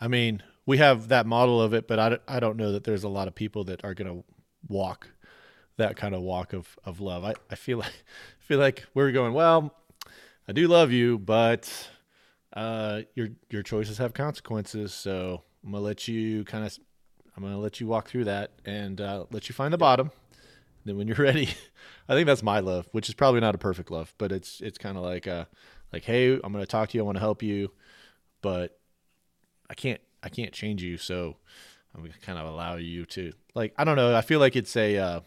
I mean we have that model of it, but I, I don't know that there's a lot of people that are going to walk that kind of walk of, of love. I, I feel like feel like we're going well. I do love you, but uh, your your choices have consequences. So I'm gonna let you kind of I'm gonna let you walk through that and uh, let you find the bottom. Then when you're ready, I think that's my love, which is probably not a perfect love, but it's it's kind of like uh like hey, I'm gonna talk to you, I want to help you, but I can't I can't change you, so I'm gonna kind of allow you to like I don't know. I feel like it's a uh,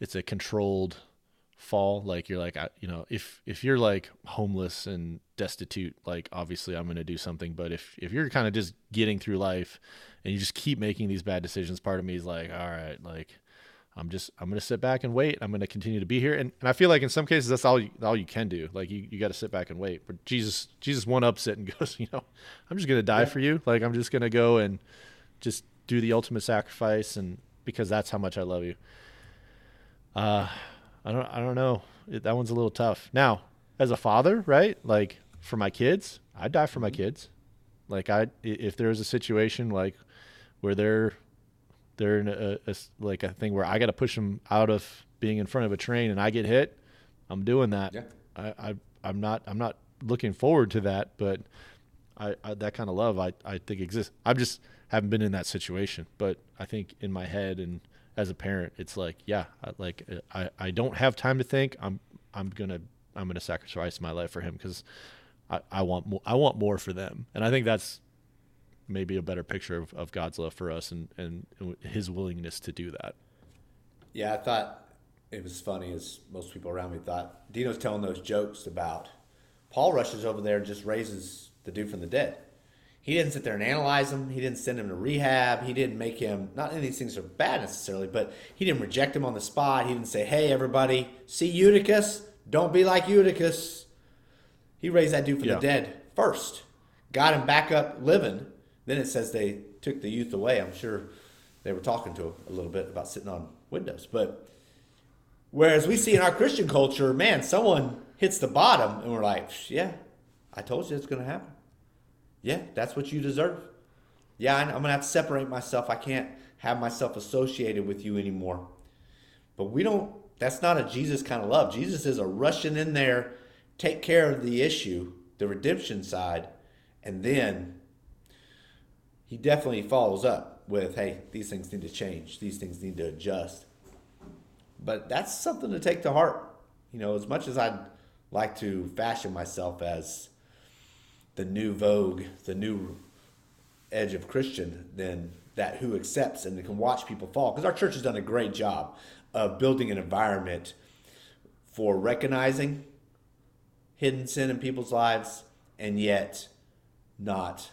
it's a controlled fall. Like you're like I, you know if if you're like homeless and destitute like obviously i'm going to do something but if if you're kind of just getting through life and you just keep making these bad decisions part of me is like all right like i'm just i'm going to sit back and wait. I'm going to continue to be here. And, and i feel like in some cases that's all you, all you can do. Like you, you got to sit back and wait. But jesus jesus one ups it and goes you know i'm just going to die yeah. for you. Like i'm just going to go and just do the ultimate sacrifice and because that's how much i love you uh I don't I don't know. It, that one's a little tough. Now, as a father, right? Like for my kids, I'd die for my mm-hmm. kids. Like I if there's a situation like where they're they're in a, a like a thing where I got to push them out of being in front of a train and I get hit, I'm doing that. Yeah. I, I I'm not I'm not looking forward to that, but I, I that kind of love I I think exists. I'm just haven't been in that situation, but I think in my head and as a parent, it's like, yeah, like I, I don't have time to think. I'm I'm gonna I'm gonna sacrifice my life for him because I, I want more, I want more for them, and I think that's maybe a better picture of, of God's love for us and, and His willingness to do that. Yeah, I thought it was funny as most people around me thought. Dino's telling those jokes about Paul rushes over there and just raises the dude from the dead. He didn't sit there and analyze him. He didn't send him to rehab. He didn't make him, not any of these things are bad necessarily, but he didn't reject him on the spot. He didn't say, hey, everybody, see Eutychus? Don't be like Eutychus. He raised that dude from yeah. the dead first, got him back up living. Then it says they took the youth away. I'm sure they were talking to him a little bit about sitting on windows. But whereas we see in our Christian culture, man, someone hits the bottom and we're like, yeah, I told you it's going to happen yeah, that's what you deserve. Yeah, I'm going to have to separate myself. I can't have myself associated with you anymore. But we don't, that's not a Jesus kind of love. Jesus is a rushing in there, take care of the issue, the redemption side, and then he definitely follows up with, hey, these things need to change, these things need to adjust. But that's something to take to heart. You know, as much as I'd like to fashion myself as the new vogue, the new edge of Christian than that who accepts and can watch people fall. Because our church has done a great job of building an environment for recognizing hidden sin in people's lives and yet not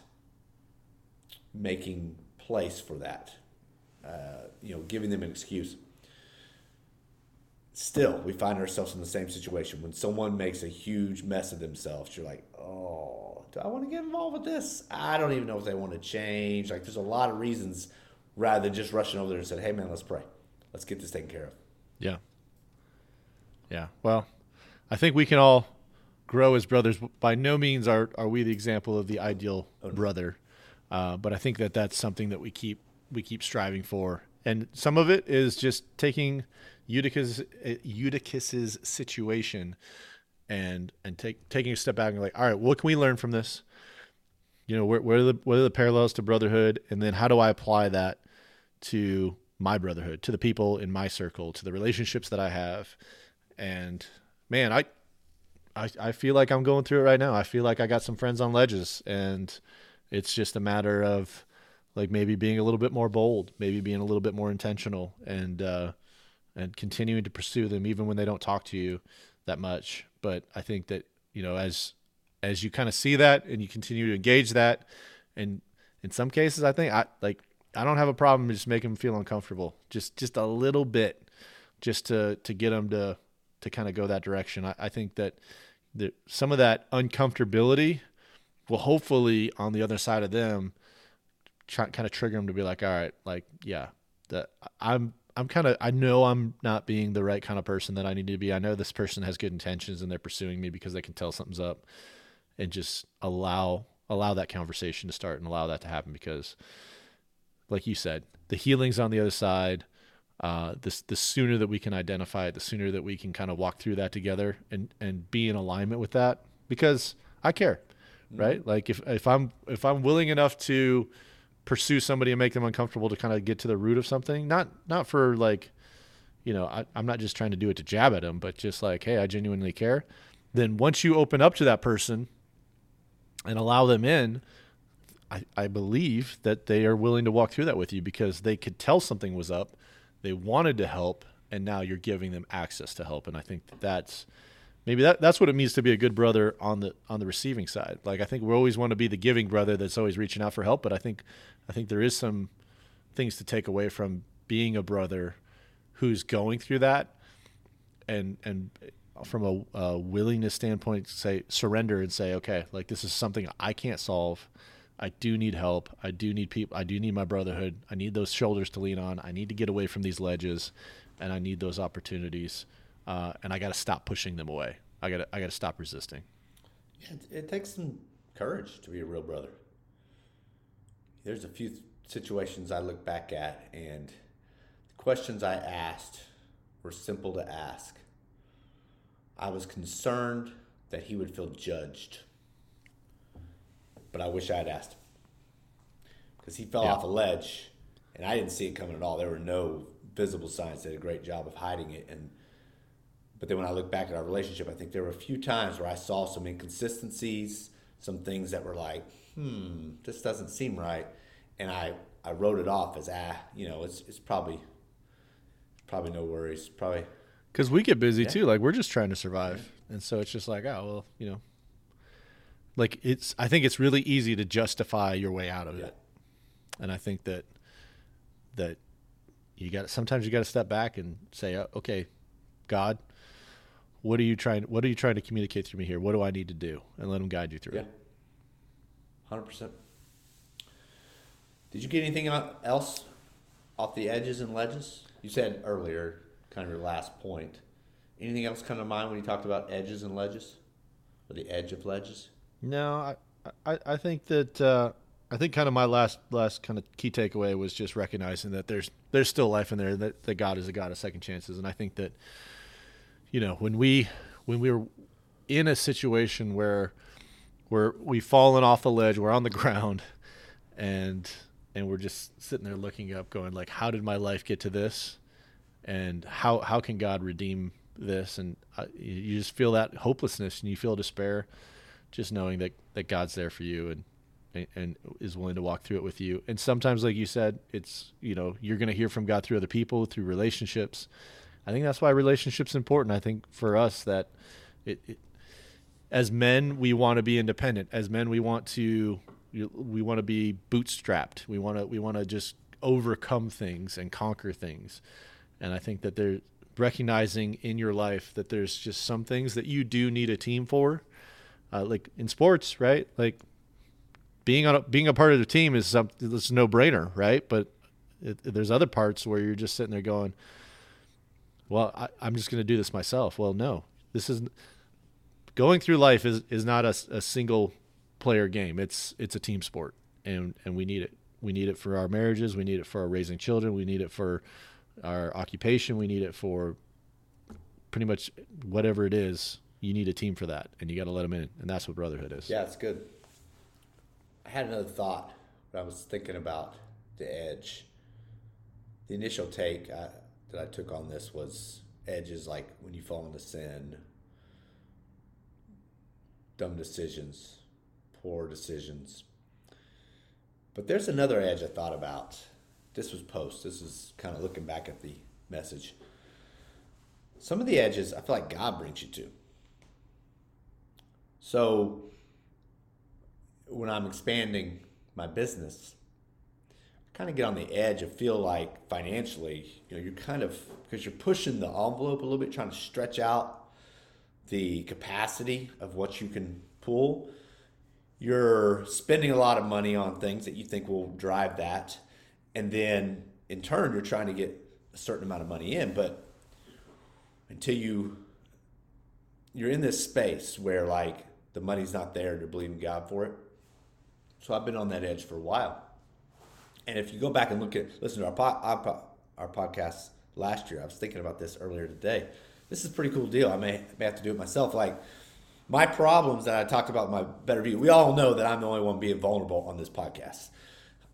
making place for that. Uh, you know, giving them an excuse. Still, we find ourselves in the same situation. When someone makes a huge mess of themselves, you're like, oh, do I want to get involved with this? I don't even know if they want to change. Like, there's a lot of reasons rather than just rushing over there and said, hey, man, let's pray. Let's get this taken care of. Yeah. Yeah. Well, I think we can all grow as brothers. By no means are, are we the example of the ideal oh, no. brother. Uh, but I think that that's something that we keep we keep striving for. And some of it is just taking Eutychus, Eutychus's situation and and take taking a step back and like, all right, what can we learn from this? You know, where, where are the what are the parallels to brotherhood, and then how do I apply that to my brotherhood, to the people in my circle, to the relationships that I have, and man, I. I, I feel like I'm going through it right now. I feel like I got some friends on ledges, and it's just a matter of like maybe being a little bit more bold, maybe being a little bit more intentional, and uh, and continuing to pursue them even when they don't talk to you that much. But I think that you know as as you kind of see that and you continue to engage that, and in some cases, I think I like I don't have a problem just making them feel uncomfortable, just just a little bit, just to to get them to to kind of go that direction. I, I think that that some of that uncomfortability will hopefully on the other side of them try, kind of trigger them to be like, all right, like yeah, that I'm I'm kind of I know I'm not being the right kind of person that I need to be. I know this person has good intentions and they're pursuing me because they can tell something's up and just allow allow that conversation to start and allow that to happen because like you said, the healing's on the other side. Uh, this the sooner that we can identify it, the sooner that we can kind of walk through that together and and be in alignment with that because I care, mm-hmm. right? Like if if I'm if I'm willing enough to pursue somebody and make them uncomfortable to kind of get to the root of something. Not not for like, you know, I, I'm not just trying to do it to jab at them, but just like, hey, I genuinely care. Then once you open up to that person and allow them in, I, I believe that they are willing to walk through that with you because they could tell something was up, they wanted to help, and now you're giving them access to help. And I think that that's maybe that, that's what it means to be a good brother on the on the receiving side. Like I think we always want to be the giving brother that's always reaching out for help, but I think I think there is some things to take away from being a brother who's going through that and and from a, a willingness standpoint say surrender and say okay like this is something i can't solve. I do need help. I do need people i do need my brotherhood. I need those shoulders to lean on. I need to get away from these ledges and i need those opportunities uh, and i got to stop pushing them away i got to i got to stop resisting Yeah, it, it takes some courage to be a real brother. There's a few th- situations I look back at, and the questions I asked were simple to ask. I was concerned that he would feel judged, but I wish I had asked him because he fell Yeah. off a ledge, and I didn't see it coming at all. There were no visible signs. They did a great job of hiding it, and but then when I look back at our relationship, I think there were a few times where I saw some inconsistencies, some things that were like, hmm, this doesn't seem right. And I, I wrote it off as, ah, you know, it's, it's probably, probably no worries. Probably, because we get busy too like we're just trying to survive and so it's just like oh well you know like it's i think it's really easy to justify your way out of Yeah. it and i think that that you got sometimes you got to step back and say uh, okay god what are you trying what are you trying to communicate through me here what do i need to do and let him guide you through yeah, it 100%. Did you get anything else off the edges and ledges? You said earlier, kind of your last point. Anything else come to mind when you talked about edges and ledges? Or the edge of ledges? No, I, I, I think that uh, I think kind of my last last kind of key takeaway was just recognizing that there's there's still life in there that, that God is a God of second chances, and I think that you know when we when we're in a situation where we're we've fallen off the ledge, we're on the ground, and and we're just sitting there looking up, going like, how did my life get to this, and how how can God redeem this? And uh, you just feel that hopelessness and you feel despair just knowing that that God's there for you and, and is willing to walk through it with you. And sometimes, like you said, it's you know you're going to hear from God through other people, through relationships. I think that's why relationships important. I think for us that it, it as men we want to be independent. As men we want to we want to be bootstrapped. We want to we want to just overcome things and conquer things. And I think that there recognizing in your life that there's just some things that you do need a team for uh, like in sports, right? Like being on a, being a part of the team is something that's no brainer, right? But it, there's other parts where you're just sitting there going, "Well, I, I'm just going to do this myself." Well, no, this is going through life is is not a, a single player game. It's it's a team sport, and and we need it. We need it for our marriages. We need it for our raising children. We need it for our occupation. We need it for pretty much whatever it is you need a team for that, and you got to let them in, and that's what brotherhood is. Yeah, it's good. I had another thought I was thinking about the edge. The initial take I, that I took on this was edge is like when you fall into sin, dumb decisions, poor decisions. But there's another edge I thought about. This was post. This is kind of looking back at the message. Some of the edges I feel like God brings you to. So when I'm expanding my business, kind of get on the edge and feel like financially, you know, you're kind of because you're pushing the envelope a little bit, trying to stretch out the capacity of what you can pull. You're spending a lot of money on things that you think will drive that, and then in turn, you're trying to get a certain amount of money in, but until you you're in this space where like the money's not there and you're believing God for it. So I've been on that edge for a while. And if you go back and look at listen to our po- our, po- our podcast last year, I was thinking about this earlier today. This is a pretty cool deal. I may, may have to do it myself. Like my problems that I talked about in my better view. We all know that I'm the only one being vulnerable on this podcast.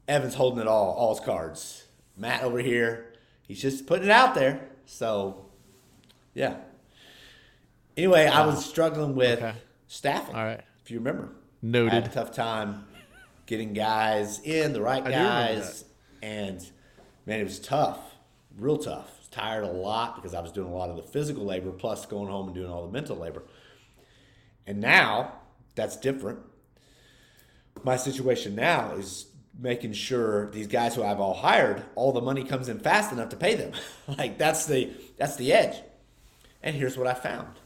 Evan's holding it all, all his cards. Matt over here, he's just putting it out there. So, yeah. Anyway, I was struggling with Okay. staffing. All right. If you remember, Noted. I had a tough time getting guys in the right I do remember guys, and man, it was tough, real tough. I was tired a lot because I was doing a lot of the physical labor plus going home and doing all the mental labor. And now that's different. My situation now is making sure these guys who I've all hired, all the money comes in fast enough to pay them. like that's the that's the edge. And here's what I found.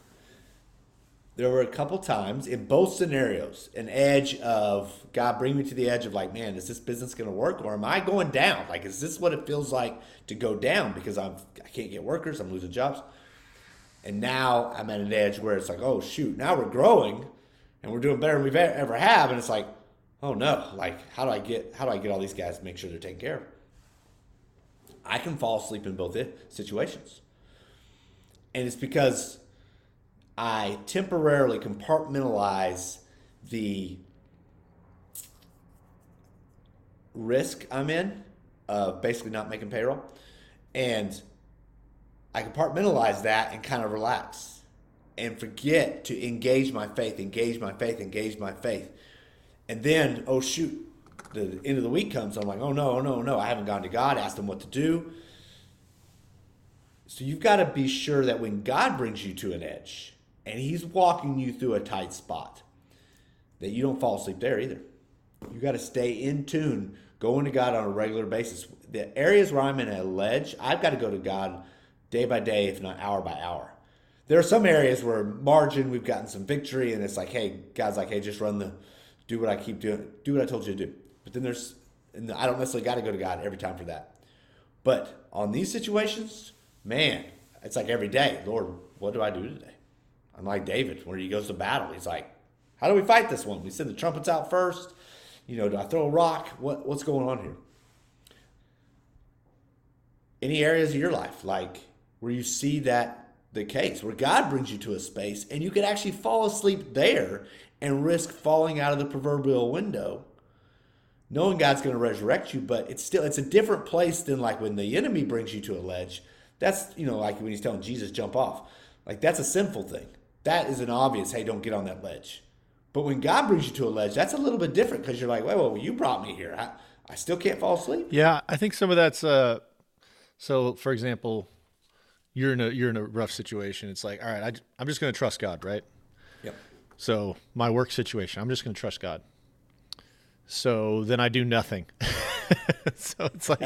There were a couple times in both scenarios, an edge of God bring me to the edge of like, man, is this business going to work or am I going down? Like, is this what it feels like to go down because I'm I can't get workers, I'm losing jobs. And now I'm at an edge where it's like, oh shoot, now we're growing and we're doing better than we've ever have, and it's like, oh no, like how do I get how do I get all these guys to make sure they're taken care of? I can fall asleep in both situations, and it's because I temporarily compartmentalize the risk I'm in of basically not making payroll, and I compartmentalize that and kind of relax and forget to engage my faith, engage my faith, engage my faith. And then, oh shoot, the end of the week comes. I'm like, oh no, oh no, oh, no, I haven't gone to God, asked him what to do. So you've got to be sure that when God brings you to an edge and he's walking you through a tight spot, that you don't fall asleep there either. You got to stay in tune, going to God on a regular basis. The areas where I'm in a ledge, I've got to go to God day by day, if not hour by hour. There are some areas where margin, we've gotten some victory, and it's like, hey, God's like, hey, just run the, do what I keep doing, do what I told you to do. But then there's, and I don't necessarily got to go to God every time for that. But on these situations, man, it's like every day, Lord, what do I do today? I'm like David, where he goes to battle. He's like, how do we fight this one? We send the trumpets out first. You know, do I throw a rock? What, what's going on here? Any areas of your life, like where you see that the case, where God brings you to a space and you could actually fall asleep there and risk falling out of the proverbial window, knowing God's going to resurrect you, but it's still it's a different place than like when the enemy brings you to a ledge. That's you know like when he's telling Jesus jump off, like that's a sinful thing. That is an obvious hey don't get on that ledge. But when God brings you to a ledge, that's a little bit different because you're like, wait, well, you brought me here. I, I still can't fall asleep. Yeah, I think some of that's uh so for example, you're in a you're in a rough situation. It's like, all right, I, I'm just going to trust God, right? Yep. So my work situation, I'm just going to trust God. So then I do nothing. so it's like,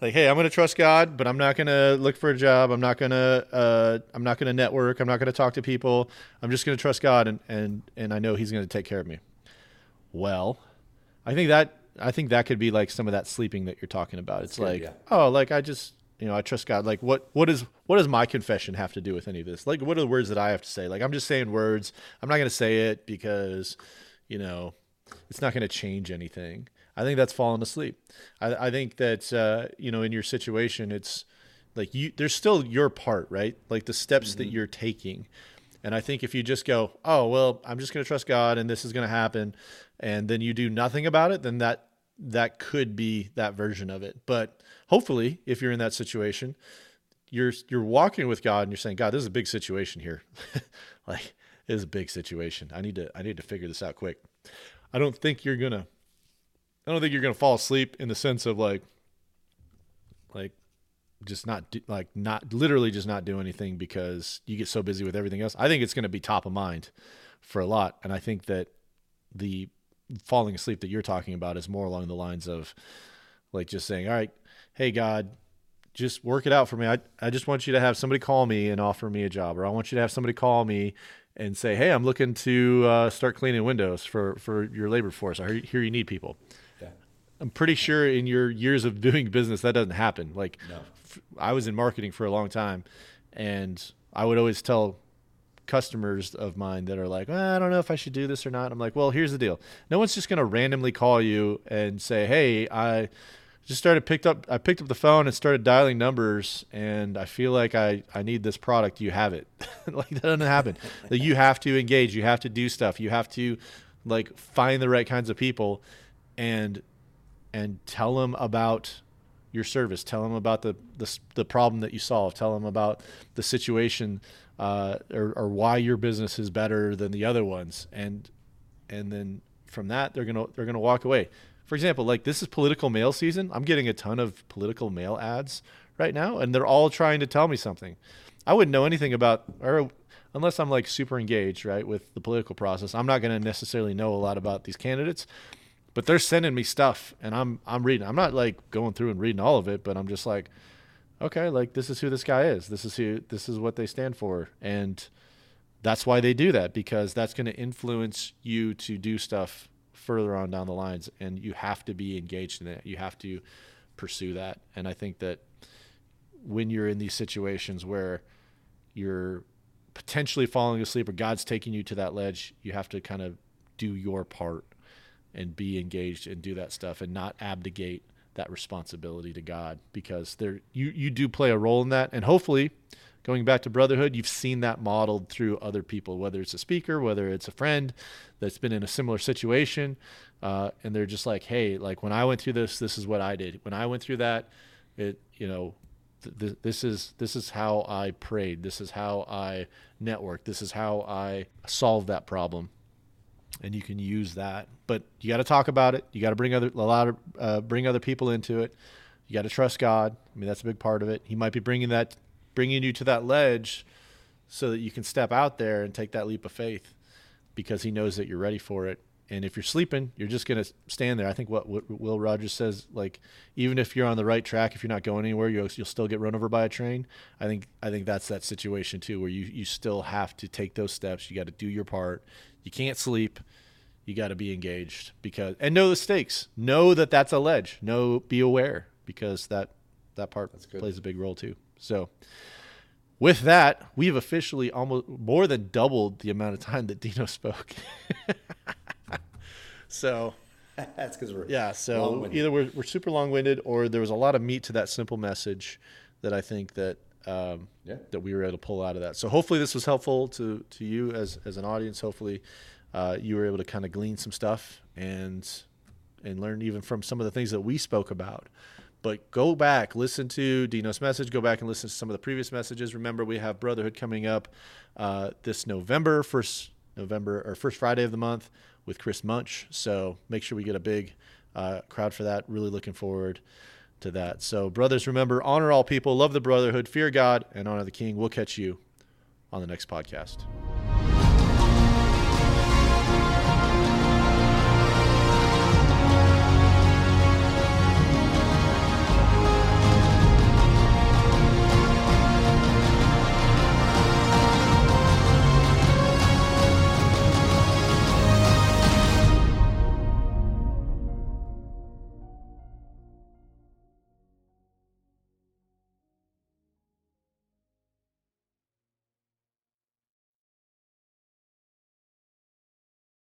like, hey, I'm going to trust God, but I'm not going to look for a job. I'm not going to, uh, I'm not going to network. I'm not going to talk to people. I'm just going to trust God, and and and I know He's going to take care of me. Well, I think that I think that could be like some of that sleeping that you're talking about. It's like, yeah. oh, like I just, you know, I trust God. Like, what, what is, what does my confession have to do with any of this? Like, what are the words that I have to say? Like, I'm just saying words. I'm not going to say it because, you know, it's not going to change anything. I think that's falling asleep. I, I think that, uh, you know, in your situation, it's like you, there's still your part, right? Like the steps that you're taking. And I think if you just go, oh, well, I'm just going to trust God and this is going to happen, and then you do nothing about it, then that that could be that version of it. But hopefully, if you're in that situation, you're you're walking with God and you're saying, God, this is a big situation here. like it is a big situation. I need to I need to figure this out quick. I don't think you're gonna I don't think you're gonna fall asleep in the sense of like like just not do, like not literally just not do anything because you get so busy with everything else. I think it's going to be top of mind for a lot, and I think that the falling asleep that you're talking about is more along the lines of like just saying, "All right, hey God, just work it out for me. I I just want you to have somebody call me and offer me a job, or I want you to have somebody call me and say, "Hey, I'm looking to uh, start cleaning windows for for your labor force. I hear you need people." I'm pretty sure in your years of doing business that doesn't happen. Like No. f- I was in marketing for a long time and I would always tell customers of mine that are like, "Well, I don't know if I should do this or not. I'm like, well, here's the deal. No one's just going to randomly call you and say, Hey, I just started picked up, I picked up the phone and started dialing numbers and I feel like I, I need this product. You have it? like that doesn't happen. like you have to engage, you have to do stuff. You have to like find the right kinds of people and and tell them about your service. Tell them about the the, the problem that you solve. Tell them about the situation uh, or, or why your business is better than the other ones. And and then from that they're gonna they're gonna walk away. For example, like this is political mail season. I'm getting a ton of political mail ads right now, and they're all trying to tell me something. I wouldn't know anything about or unless I'm like super engaged, right, with the political process. I'm not going to necessarily know a lot about these candidates, but they're sending me stuff and I'm I'm reading. I'm not like going through and reading all of it, but I'm just like okay, like this is who this guy is. This is who this is what they stand for. And that's why they do that because that's going to influence you to do stuff further on down the lines and you have to be engaged in it. You have to pursue that. And I think that when you're in these situations where you're potentially falling asleep or God's taking you to that ledge, you have to kind of do your part and be engaged and do that stuff and not abdicate that responsibility to God because there you you do play a role in that. And hopefully going back to brotherhood you've seen that modeled through other people whether it's a speaker whether it's a friend that's been in a similar situation uh, and they're just like hey like when I went through this this is what I did. When I went through that it you know th- this is this is how I prayed. This is how I networked. This is how I solved that problem and you can use that. But you got to talk about it. You got to bring other a lot of uh, bring other people into it. You got to trust God. I mean, that's a big part of it. He might be bringing that, bringing you to that ledge, so that you can step out there and take that leap of faith, because He knows that you're ready for it. And if you're sleeping, you're just going to stand there. I think what, what, Will Rogers says, like even if you're on the right track, if you're not going anywhere, you'll, you'll still get run over by a train. I think I think that's that situation too, where you you still have to take those steps. You got to do your part. You can't sleep. You got to be engaged because and know the stakes. Know that that's a ledge. Know be aware because that that part plays a big role too. So with that, we've officially almost more than doubled the amount of time that Dino spoke. so that's because we're yeah. So long-winded. either we're, we're super long winded, or there was a lot of meat to that simple message that I think that um, yeah. that we were able to pull out of that. So hopefully this was helpful to to you as as an audience. Hopefully uh, you were able to kind of glean some stuff and and learn even from some of the things that we spoke about. But go back, listen to Dino's message. Go back and listen to some of the previous messages. Remember, we have Brotherhood coming up uh, this November, first November or first Friday of the month with Chris Munch. So make sure we get a big uh, crowd for that. Really looking forward to that. So, brothers, remember honor all people, love the brotherhood, fear God, and honor the King. We'll catch you on the next podcast.